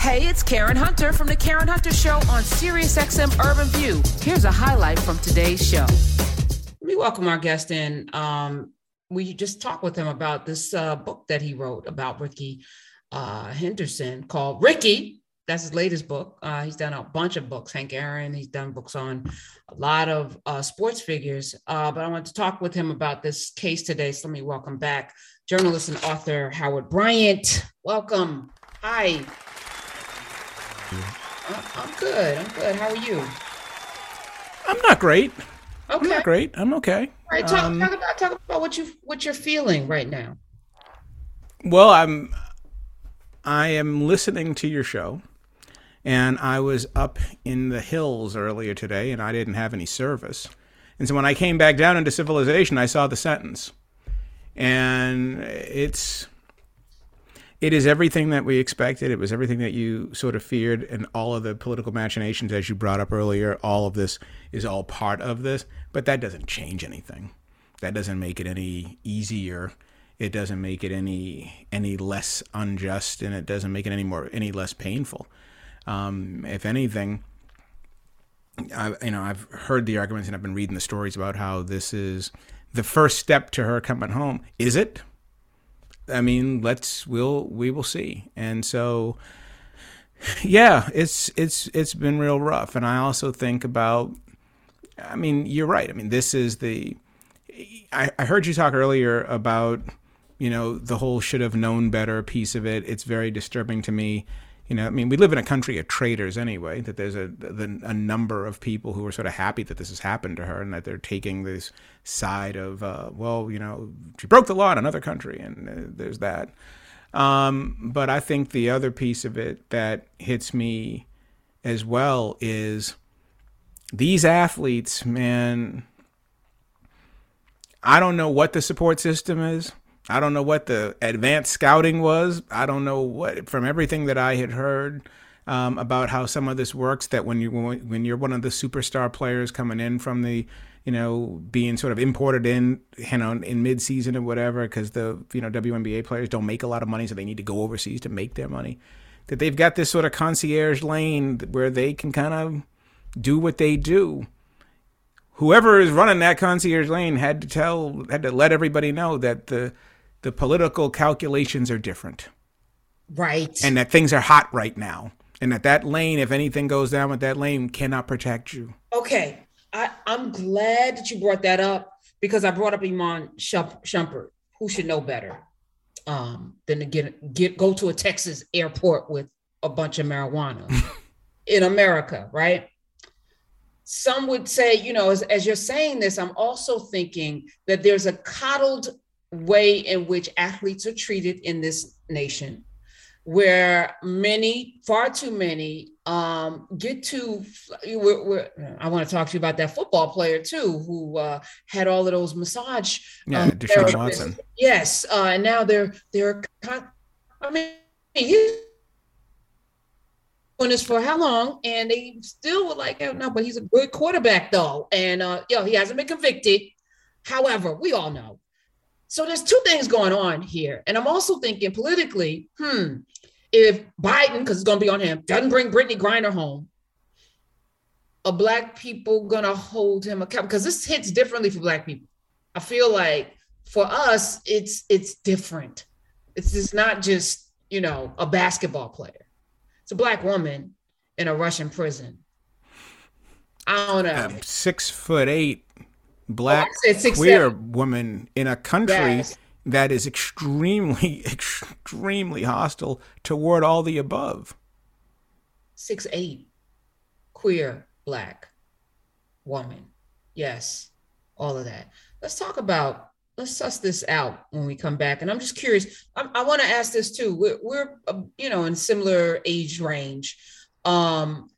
Hey, it's Karen Hunter from the Karen Hunter Show on SiriusXM Urban View. Here's a highlight from today's show. Let me welcome our guest in. Um, we just talked with him about this uh, book that he wrote about Rickey uh, Henderson called Rickey. That's his latest book. Uh, he's done a bunch of books. Hank Aaron. He's done books on a lot of uh, sports figures. Uh, but I want to talk with him about this case today. So let me welcome back journalist and author Howard Bryant. Welcome. Hi. I'm good. I'm good. How are you? I'm not great. Okay. I'm not great. I'm okay. All right. Talk, um, talk about talk about what you what you're feeling right now. Well, I'm I am listening to your show, and I was up in the hills earlier today, and I didn't have any service, and so when I came back down into civilization, I saw the sentence, and it's it is everything that we expected. It was everything that you sort of feared, and all of the political machinations, as you brought up earlier. All of this is all part of this, but that doesn't change anything. That doesn't make it any easier. It doesn't make it any any less unjust, and it doesn't make it any more any less painful. Um, if anything, I, you know, I've heard the arguments and I've been reading the stories about how this is the first step to her coming home. Is it? I mean, let's we'll we will see. And so yeah, it's it's it's been real rough. And I also think about I mean, you're right. I mean, this is the I, I heard you talk earlier about, you know, the whole should have known better piece of it. It's very disturbing to me you know, I mean, we live in a country of traitors anyway. That there's a a number of people who are sort of happy that this has happened to her, and that they're taking this side of, uh, well, you know, she broke the law in another country, and uh, there's that. Um, but I think the other piece of it that hits me as well is these athletes, man. I don't know what the support system is. I don't know what the advanced scouting was. I don't know what from everything that I had heard um, about how some of this works. That when you when you're one of the superstar players coming in from the you know being sort of imported in you know in mid season or whatever because the you know WNBA players don't make a lot of money, so they need to go overseas to make their money. That they've got this sort of concierge lane where they can kind of do what they do whoever is running that concierge lane had to tell had to let everybody know that the the political calculations are different. Right. And that things are hot right now. And that that lane, if anything goes down with that lane, cannot protect you. Okay. I, I'm glad that you brought that up because I brought up Iman Shumpert, who should know better um, than to get, get go to a Texas airport with a bunch of marijuana in America, right? Some would say, you know, as, as you're saying this, I'm also thinking that there's a coddled way in which athletes are treated in this nation where many far too many um, get to we're, we're, i want to talk to you about that football player too who uh, had all of those massage yeah um, Deshaun Watson. yes uh, and now they're they're i mean he's doing this for how long? And they still were like oh, no but he's a good quarterback though. And uh yo he hasn't been convicted. However we all know so there's two things going on here. And I'm also thinking politically, hmm, if Biden, because it's going to be on him, doesn't bring Brittney Griner home, are black people going to hold him accountable? Because this hits differently for black people. I feel like for us, it's it's different. It's just not just, you know, a basketball player. It's a black woman in a Russian prison. I don't know. Um, six foot eight black queer seven. woman in a country yes. that is extremely, extremely hostile toward all the above. Six eight, queer black woman. Yes, all of that. Let's talk about. Let's suss this out when we come back. And I'm just curious. I, I want to ask this too. We're, we're uh, you know, in similar age range. Um,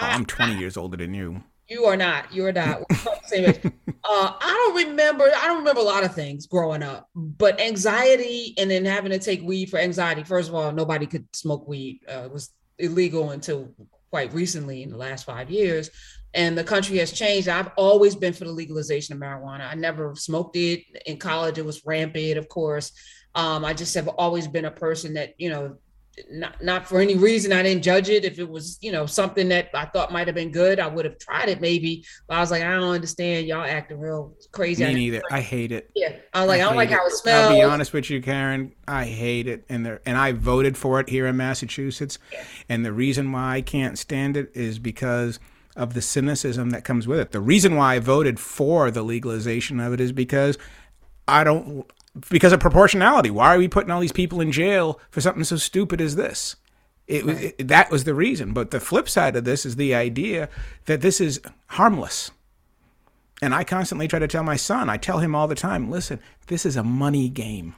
oh, I'm 20 I, years older than you. You are not. You are not. Same age. Uh, I don't remember. I don't remember a lot of things growing up, but anxiety and then having to take weed for anxiety. First of all, nobody could smoke weed. Uh, it was illegal until quite recently in the last five years. And the country has changed. I've always been for the legalization of marijuana. I never smoked it in college. It was rampant, of course. Um, I just have always been a person that, you know, not not for any reason I didn't judge it. If it was, you know, something that I thought might have been good, I would have tried it maybe. But I was like, I don't understand. Y'all acting real crazy. Me neither. I hate it. Yeah. I was like, I, I don't like it. how it smells. I'll be honest with you, Karen. I hate it. And there and I voted for it here in Massachusetts. Yeah. And the reason why I can't stand it is because of the cynicism that comes with it. The reason why I voted for the legalization of it is because I don't because of proportionality. Why are we putting all these people in jail for something so stupid as this? It, right. it, that was the reason. But the flip side of this is the idea that this is harmless. And I constantly try to tell my son, I tell him all the time, listen, this is a money game.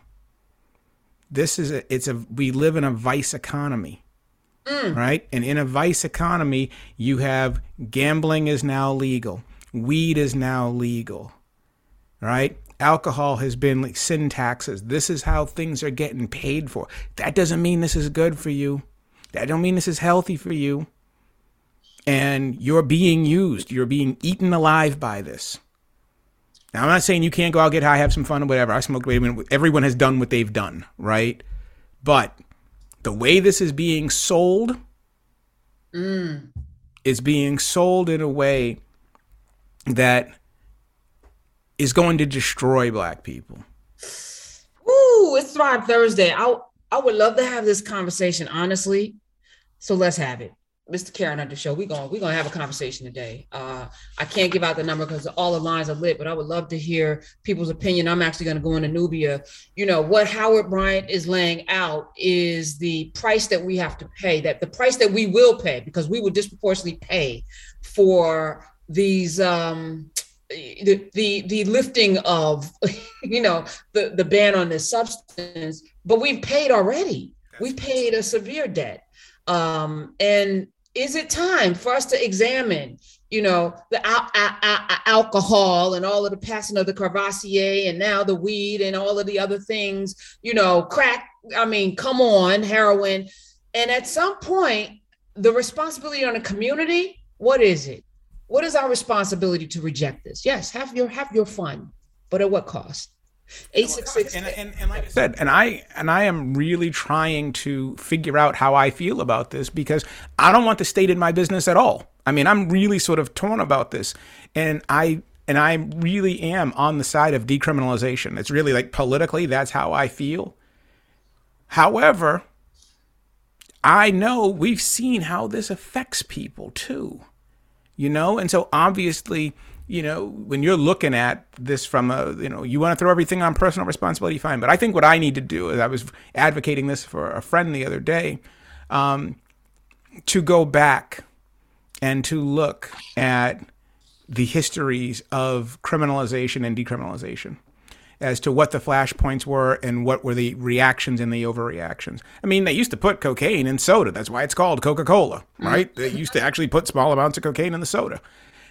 This is a, it's a, we live in a vice economy. Mm. Right? And in a vice economy, you have gambling is now legal, weed is now legal. Right? Alcohol has been like sin taxes. This is how things are getting paid for. That doesn't mean this is good for you. That don't mean this is healthy for you. And you're being used. You're being eaten alive by this. Now I'm not saying you can't go out get high, have some fun or whatever. I smoke. Wait a minute. Everyone has done what they've done, right? But the way this is being sold mm. is being sold in a way that is going to destroy black people. Ooh, it's Thrive Thursday. I I would love to have this conversation, honestly. So let's have it. Mr. Karen Hunter Show. We're going we're gonna have a conversation today. Uh, I can't give out the number because all the lines are lit, but I would love to hear people's opinion. I'm actually gonna go into Nubia. You know, what Howard Bryant is laying out is the price that we have to pay, that the price that we will pay, because we will disproportionately pay for these um the, the the lifting of you know the the ban on this substance but we've paid already. We've paid a severe debt. Um and is it time for us to examine you know the al- al- alcohol and all of the passing of the Courvoisier and now the weed and all of the other things you know crack i mean come on heroin. And at some point the responsibility on a community what is it what is our responsibility to reject this? Yes, have your have your fun, but at what cost? Eight six six. And, and, and like I said, and I and I am really trying to figure out how I feel about this because I don't want the state in my business at all. I mean, I'm really sort of torn about this, and I and I really am on the side of decriminalization. It's really like politically, that's how I feel. However, I know we've seen how this affects people too you know? And so obviously, you know, when you're looking at this from a, you know, you want to throw everything on personal responsibility, fine. But I think what I need to do is I was advocating this for a friend the other day um, to go back and to look at the histories of criminalization and decriminalization as to what the flashpoints were and what were the reactions and the overreactions. I mean, they used to put cocaine in soda. That's why it's called Coca Cola, mm. right? they used to actually put small amounts of cocaine in the soda.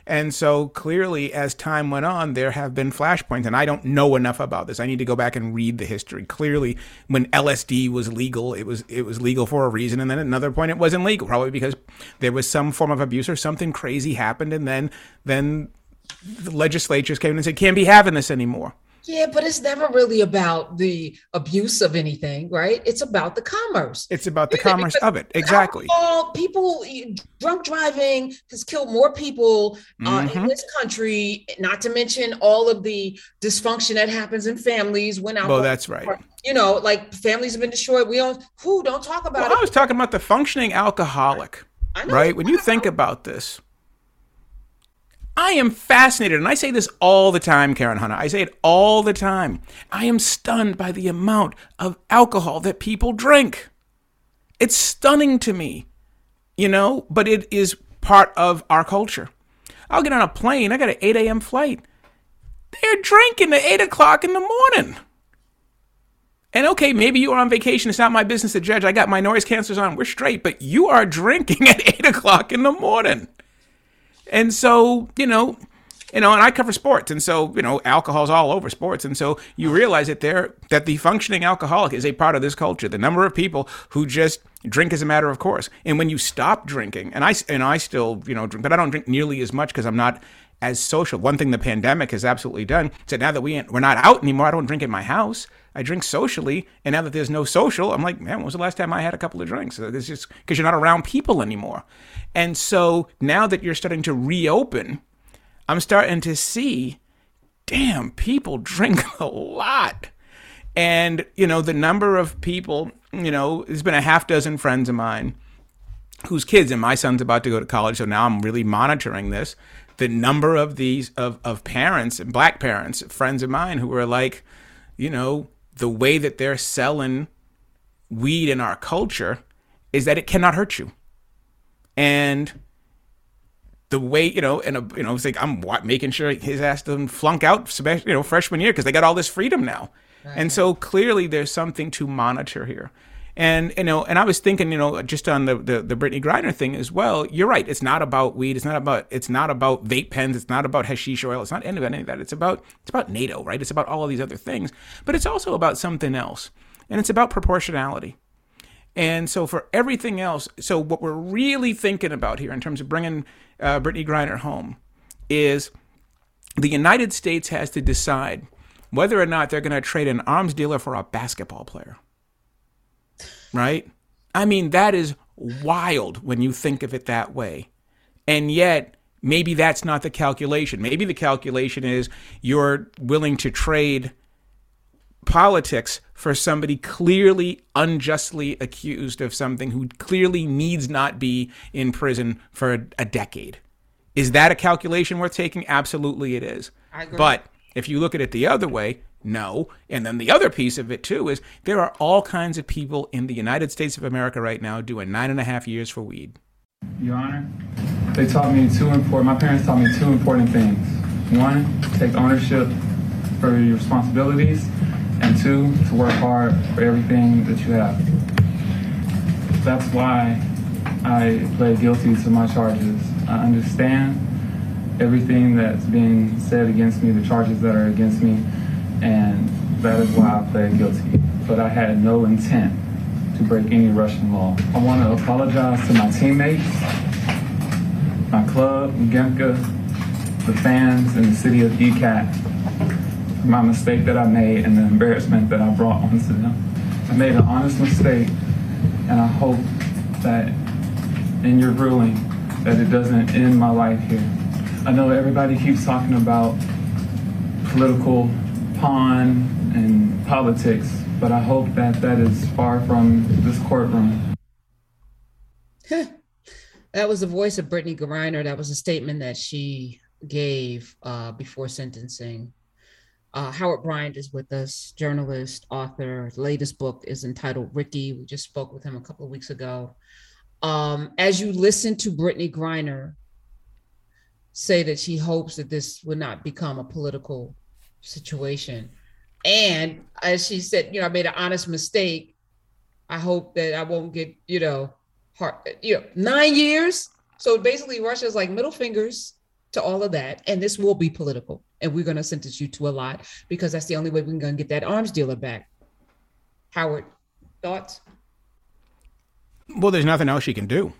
And so clearly, as time went on, there have been flashpoints, and I don't know enough about this. I need to go back and read the history. Clearly, when LSD was legal, it was it was legal for a reason, and then at another point, it wasn't legal, probably because there was some form of abuse or something crazy happened, and then then the legislatures came in and said, "Can't be having this anymore." Yeah, but it's never really about the abuse of anything, right? It's about the commerce. It's about the commerce of it. Exactly. Alcohol, people, drunk driving has killed more people uh, mm-hmm. in this country, not to mention all of the dysfunction that happens in families when alcohol. Well, that's right. You know, like families have been destroyed. We don't, who don't talk about well, it. I was talking about the functioning alcoholic, right? When you think about this, I am fascinated, and I say this all the time, Karen Hunter. I say it all the time. I am stunned by the amount of alcohol that people drink. It's stunning to me, you know, but it is part of our culture. I'll get on a plane, I got an 8 a.m. flight. They're drinking at 8 o'clock in the morning. And okay, maybe you are on vacation. It's not my business to judge. I got my noise cancelers on. We're straight. But you are drinking at 8 o'clock in the morning. And so, you know, you know, and I cover sports, and so you know, alcohol's all over sports, and so you realize that there that the functioning alcoholic is a part of this culture. The number of people who just drink as a matter of course, and when you stop drinking, and I and I still you know drink, but I don't drink nearly as much because I'm not as social. One thing the pandemic has absolutely done said now that we we're not out anymore, I don't drink in my house. I drink socially, and now that there's no social, I'm like, man, when was the last time I had a couple of drinks? Uh, it's just because you're not around people anymore. And so now that you're starting to reopen, I'm starting to see, damn, people drink a lot. And, you know, the number of people, you know, there's been a half dozen friends of mine whose kids, and my son's about to go to college, so now I'm really monitoring this. The number of these of, of parents and black parents, friends of mine who are like, you know, the way that they're selling weed in our culture is that it cannot hurt you. And the way you know, and a, you know, it's like I'm making sure his ass doesn't flunk out, you know, freshman year because they got all this freedom now, right. and so clearly there's something to monitor here. And you know, and I was thinking, you know, just on the, the the Brittney Griner thing as well. You're right. It's not about weed. It's not about it's not about vape pens. It's not about hashish oil. It's not any of that. It's about it's about NATO, right? It's about all of these other things. But it's also about something else, and it's about proportionality. And so for everything else, so what we're really thinking about here in terms of bringing uh, Brittney Griner home is the United States has to decide whether or not they're going to trade an arms dealer for a basketball player right? I mean, that is wild when you think of it that way. And yet, maybe that's not the calculation. Maybe the calculation is you're willing to trade politics for somebody clearly unjustly accused of something who clearly needs not be in prison for a, a decade. Is that a calculation worth taking? Absolutely, it is. But if you look at it the other way, no. And then the other piece of it, too, is there are all kinds of people in the United States of America right now doing nine and a half years for weed. Your Honor, they taught me two important, my parents taught me two important things. One, take ownership for your responsibilities, and two, to work hard for everything that you have. That's why I pled guilty to my charges. I understand everything that's being said against me, the charges that are against me and that is why I pled guilty. But I had no intent to break any Russian law. I want to apologize to my teammates, my club, Gemka, the fans, and the city of ECAT for my mistake that I made and the embarrassment that I brought onto them. I made an honest mistake, and I hope that in your ruling that it doesn't end my life here. I know everybody keeps talking about political and politics, but I hope that that is far from this courtroom. that was the voice of Brittney Griner. That was a statement that she gave uh, before sentencing. Uh, Howard Bryant is with us, journalist, author. His latest book is entitled Rickey. We just spoke with him a couple of weeks ago. Um, as you listen to Brittney Griner say that she hopes that this would not become a political situation. And as she said, you know, I made an honest mistake. I hope that I won't get, you know, hard, you know, nine years. So basically, Russia's like middle fingers to all of that, and this will be political, and we're going to sentence you to a lot because that's the only way we're going to get that arms dealer back. Howard, thoughts? Well, there's nothing else she can do.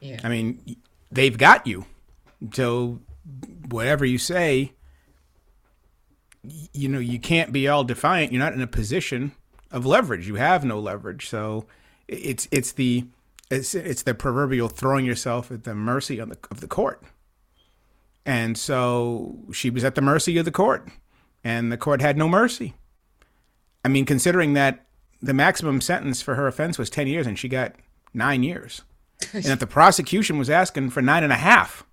Yeah. I mean, they've got you. So whatever you say, you know you can't be all defiant. You're not in a position of leverage. You have no leverage. So it's it's the it's it's the proverbial throwing yourself at the mercy of the of the court. And so she was at the mercy of the court and the court had no mercy. I mean considering that the maximum sentence for her offense was 10 years and she got nine years. And that the prosecution was asking for nine and a half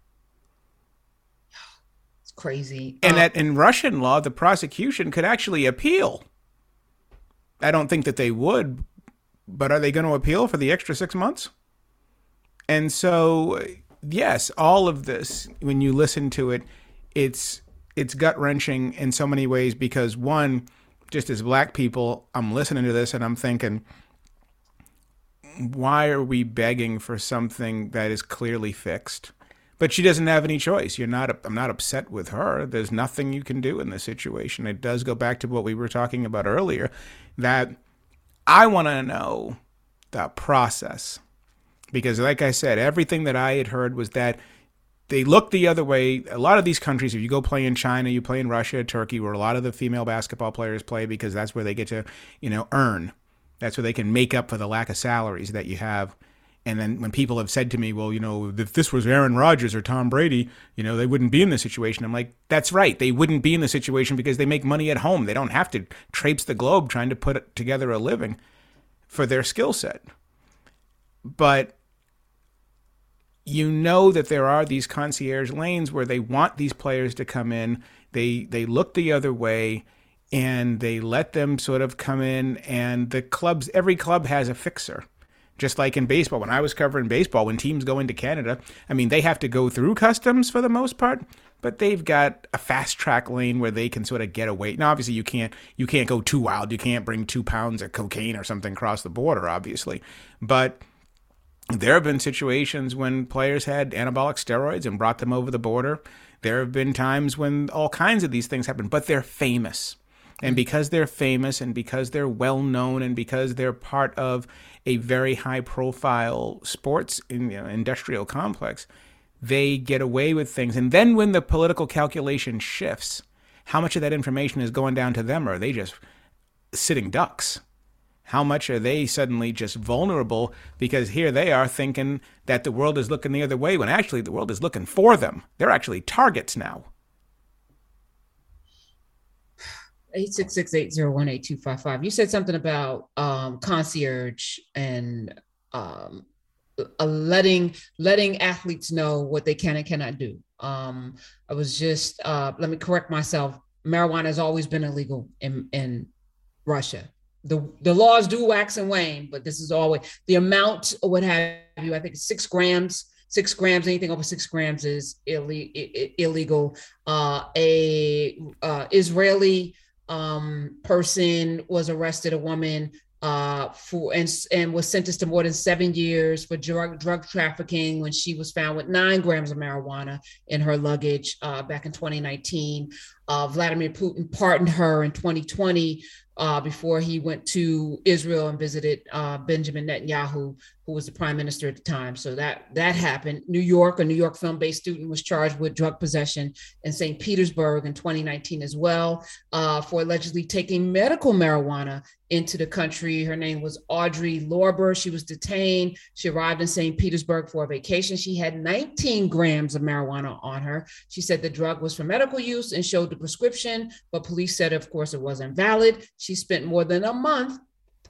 crazy. And um, that in Russian law, the prosecution could actually appeal. I don't think that they would, but are they going to appeal for the extra six months? And so, yes, all of this, when you listen to it, it's it's gut wrenching in so many ways because one, just as black people, I'm listening to this and I'm thinking, why are we begging for something that is clearly fixed? But she doesn't have any choice. You're not. I'm not upset with her. There's nothing you can do in this situation. It does go back to what we were talking about earlier, that I want to know the process, because like I said, everything that I had heard was that they look the other way. A lot of these countries, if you go play in China, you play in Russia, Turkey, where a lot of the female basketball players play because that's where they get to, you know, earn. That's where they can make up for the lack of salaries that you have. And then when people have said to me, well, you know, if this was Aaron Rodgers or Tom Brady, you know, they wouldn't be in this situation. I'm like, that's right. They wouldn't be in the situation because they make money at home. They don't have to traipse the globe trying to put together a living for their skill set. But you know that there are these concierge lanes where they want these players to come in. They they look the other way and they let them sort of come in and the clubs every club has a fixer. Just like in baseball, when I was covering baseball, when teams go into Canada, I mean, they have to go through customs for the most part, but they've got a fast track lane where they can sort of get away. Now, obviously, you can't you can't go too wild. You can't bring two pounds of cocaine or something across the border, obviously, but there have been situations when players had anabolic steroids and brought them over the border. There have been times when all kinds of these things happen, but they're famous. And because they're famous and because they're well known and because they're part of a very high profile sports you know, industrial complex, they get away with things. And then when the political calculation shifts, how much of that information is going down to them or are they just sitting ducks? How much are they suddenly just vulnerable because here they are thinking that the world is looking the other way when actually the world is looking for them? They're actually targets now. 866-801-8255. You said something about um, concierge and um, letting letting athletes know what they can and cannot do. Um, I was just uh, let me correct myself. Marijuana has always been illegal in in Russia the the laws do wax and wane, but this is always the amount or what have you. I think six grams, six grams, anything over six grams is illegal. Uh, a uh, Israeli um, person was arrested, a woman uh, for and and was sentenced to more than seven years for drug drug trafficking when she was found with nine grams of marijuana in her luggage uh, back in 2019. Uh, Vladimir Putin pardoned her in 2020 uh, before he went to Israel and visited uh, Benjamin Netanyahu, who was the prime minister at the time. So that that happened. New York, a New York film-based student, was charged with drug possession in St. Petersburg in 2019 as well uh, for allegedly taking medical marijuana into the country. Her name was Audrey Lorber. She was detained. She arrived in St. Petersburg for a vacation. She had 19 grams of marijuana on her. She said the drug was for medical use and showed the prescription, but police said, of course, it wasn't valid. She spent more than a month.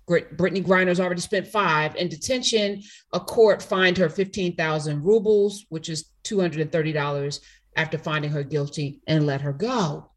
Brittney Griner's already spent five in detention. A court fined her 15,000 rubles, which is $230 after finding her guilty and let her go.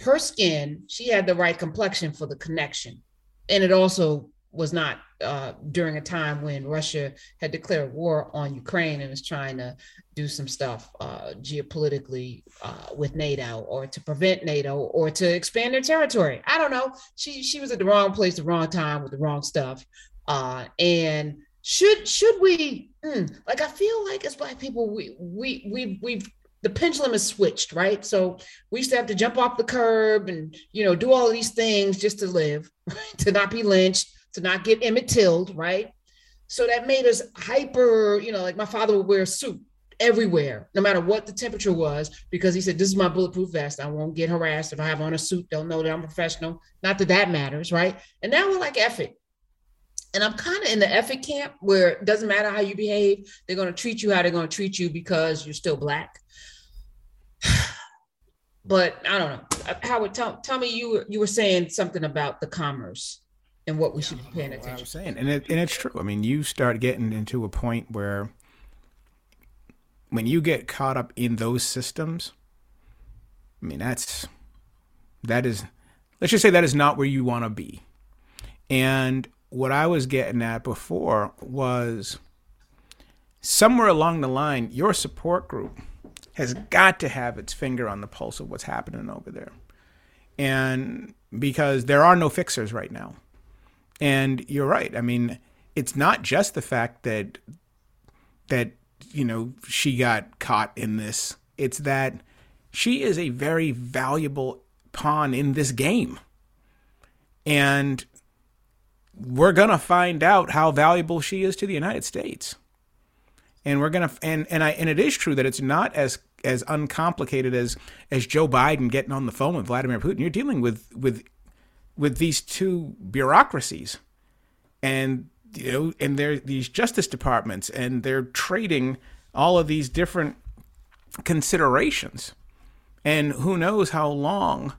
Her skin, she had the right complexion for the connection and it also was not uh, during a time when Russia had declared war on Ukraine and was trying to do some stuff uh, geopolitically uh, with NATO or to prevent NATO or to expand their territory. I don't know. She she was at the wrong place, the wrong time with the wrong stuff. Uh, and should should we mm, like? I feel like as Black people, we we we we've the pendulum is switched, right? So we used to have to jump off the curb and you know do all these things just to live, to not be lynched, to not get Emmett Tilled, right? So that made us hyper, you know, like my father would wear a suit everywhere, no matter what the temperature was, because he said, This is my bulletproof vest. I won't get harassed if I have on a suit. They'll know that I'm professional. Not that that matters, right? And now we're like, F. And I'm kind of in the F camp where it doesn't matter how you behave, they're going to treat you how they're going to treat you because you're still black but I don't know. Howard, tell, tell me you you were saying something about the commerce and what we should be paying attention. I was saying, and it, and it's true. I mean, you start getting into a point where when you get caught up in those systems, I mean, that's that is let's just say that is not where you want to be. And what I was getting at before was somewhere along the line, your support group has got to have its finger on the pulse of what's happening over there. And because there are no fixers right now. And you're right. I mean, it's not just the fact that that you know she got caught in this. It's that she is a very valuable pawn in this game. And we're going to find out how valuable she is to the United States. and we're gonna and and I and it is true that it's not as as uncomplicated as as Joe Biden getting on the phone with Vladimir Putin. You're dealing with with with these two bureaucracies, and you know, and they're these justice departments, and they're trading all of these different considerations, and who knows how long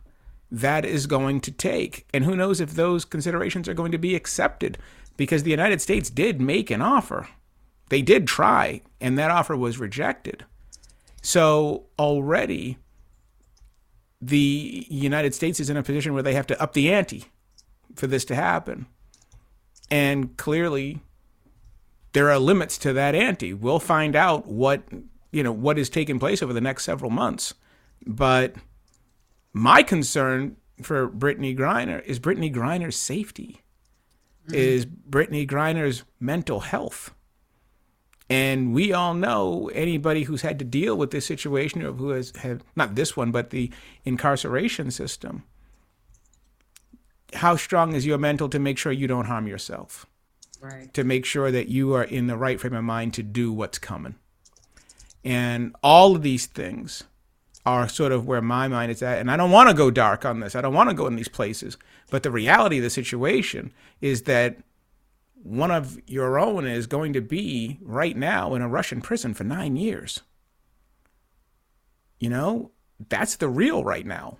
that is going to take, and who knows if those considerations are going to be accepted, because the United States did make an offer. They did try, and that offer was rejected. So already, the United States is in a position where they have to up the ante for this to happen. And clearly, there are limits to that ante. We'll find out what you know what is taking place over the next several months. But my concern for Brittney Griner is Brittney Griner's safety, mm-hmm. is Brittney Griner's mental health. And we all know anybody who's had to deal with this situation or who has had, not this one, but the incarceration system. How strong is your mental to make sure you don't harm yourself? Right. To make sure that you are in the right frame of mind to do what's coming. And all of these things are sort of where my mind is at. And I don't want to go dark on this. I don't want to go in these places. But the reality of the situation is that one of your own is going to be right now in a Russian prison for nine years. You know, that's the real right now.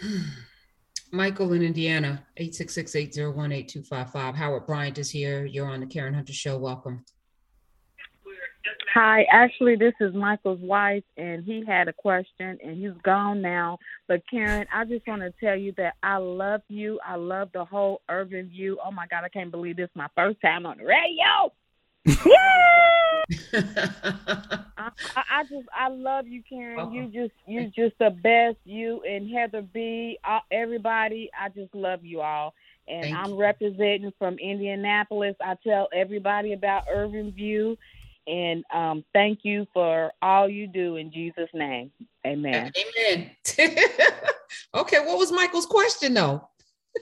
Michael in Indiana, 866-801-8255. Howard Bryant is here. You're on the Karen Hunter Show. Welcome. Hi, actually, this is Michael's wife, and he had a question, and he's gone now. But Karen, I just want to tell you that I love you. I love the whole Urban View. Oh my God, I can't believe this is my first time on the radio. I, I, just I love you, Karen. Uh-huh. You just you just the best. You and Heather B. All, everybody. I just love you all. And Thank I'm you. representing from Indianapolis. I tell everybody about Urban View and um, thank you for all you do in Jesus' name. Amen. Amen. okay, what was Michael's question though?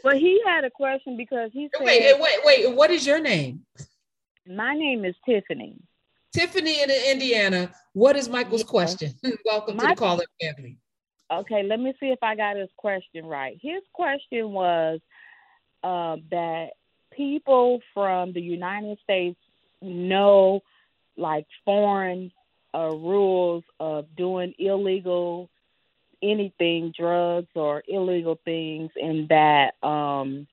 well, he had a question because he said, "Wait, wait, wait. What is your name?" My name is Tiffany. Tiffany in Indiana. What is Michael's yeah. question? Welcome My, to the caller family. Okay, let me see if I got his question right. His question was uh, that people from the United States know like foreign uh, rules of doing illegal anything, drugs or illegal things, and that um,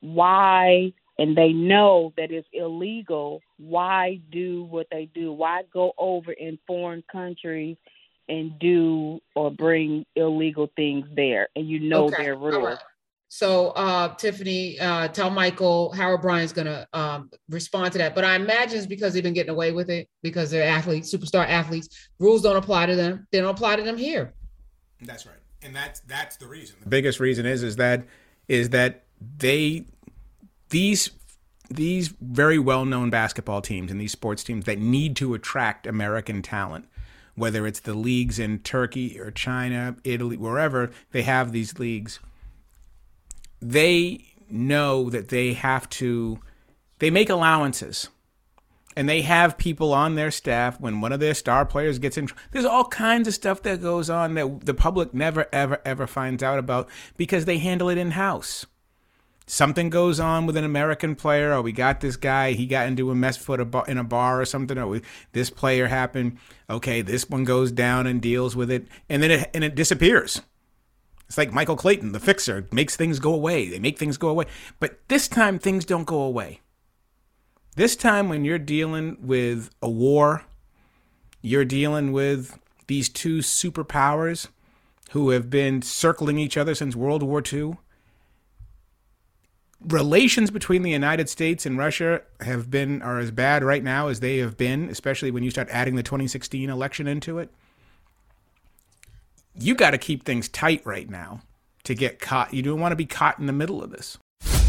why, and they know that it's illegal, why do what they do? Why go over in foreign countries and do or bring illegal things there? And you know okay. their rules. So, uh, Tiffany, uh, tell Michael Howard Bryant's going to um, respond to that. But I imagine it's because they've been getting away with it because they're athletes, superstar athletes. Rules don't apply to them. They don't apply to them here. That's right, and that's that's the reason. The biggest reason is is that is that they these these very well known basketball teams and these sports teams that need to attract American talent whether it's the leagues in Turkey or China, Italy, wherever they have these leagues they know that they have to they make allowances. And they have people on their staff when one of their star players gets in there's all kinds of stuff that goes on that the public never ever ever finds out about because they handle it in house something goes on with an american player. Or we got this guy. He got into a mess foot in a bar or something. Or we, this player happened. Okay this one goes down and deals with it. And then it and it disappears it's like Michael Clayton, the fixer, makes things go away. They make things go away. But this time, things don't go away. This time, when you're dealing with a war, you're dealing with these two superpowers who have been circling each other since World War II. Relations between the United States and Russia have been are as bad right now as they have been, especially when you start adding the 2016 election into it you got to keep things tight right now to get caught. You don't want to be caught in the middle of this.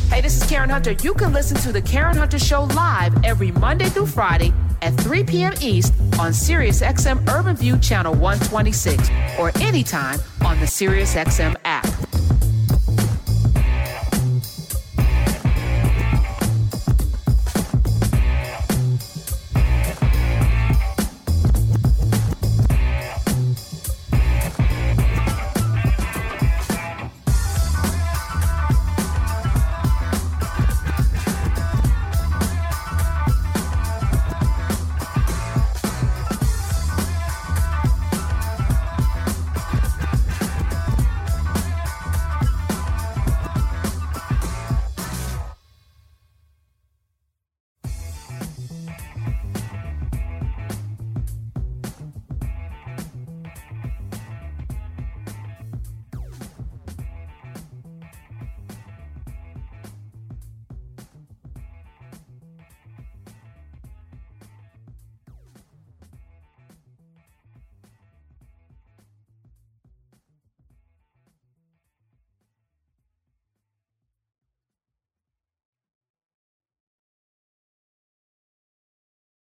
Hey, this is Karen Hunter. You can listen to The Karen Hunter Show live every Monday through Friday at 3 p.m. East on SiriusXM Urban View Channel 126 or anytime on the SiriusXM app.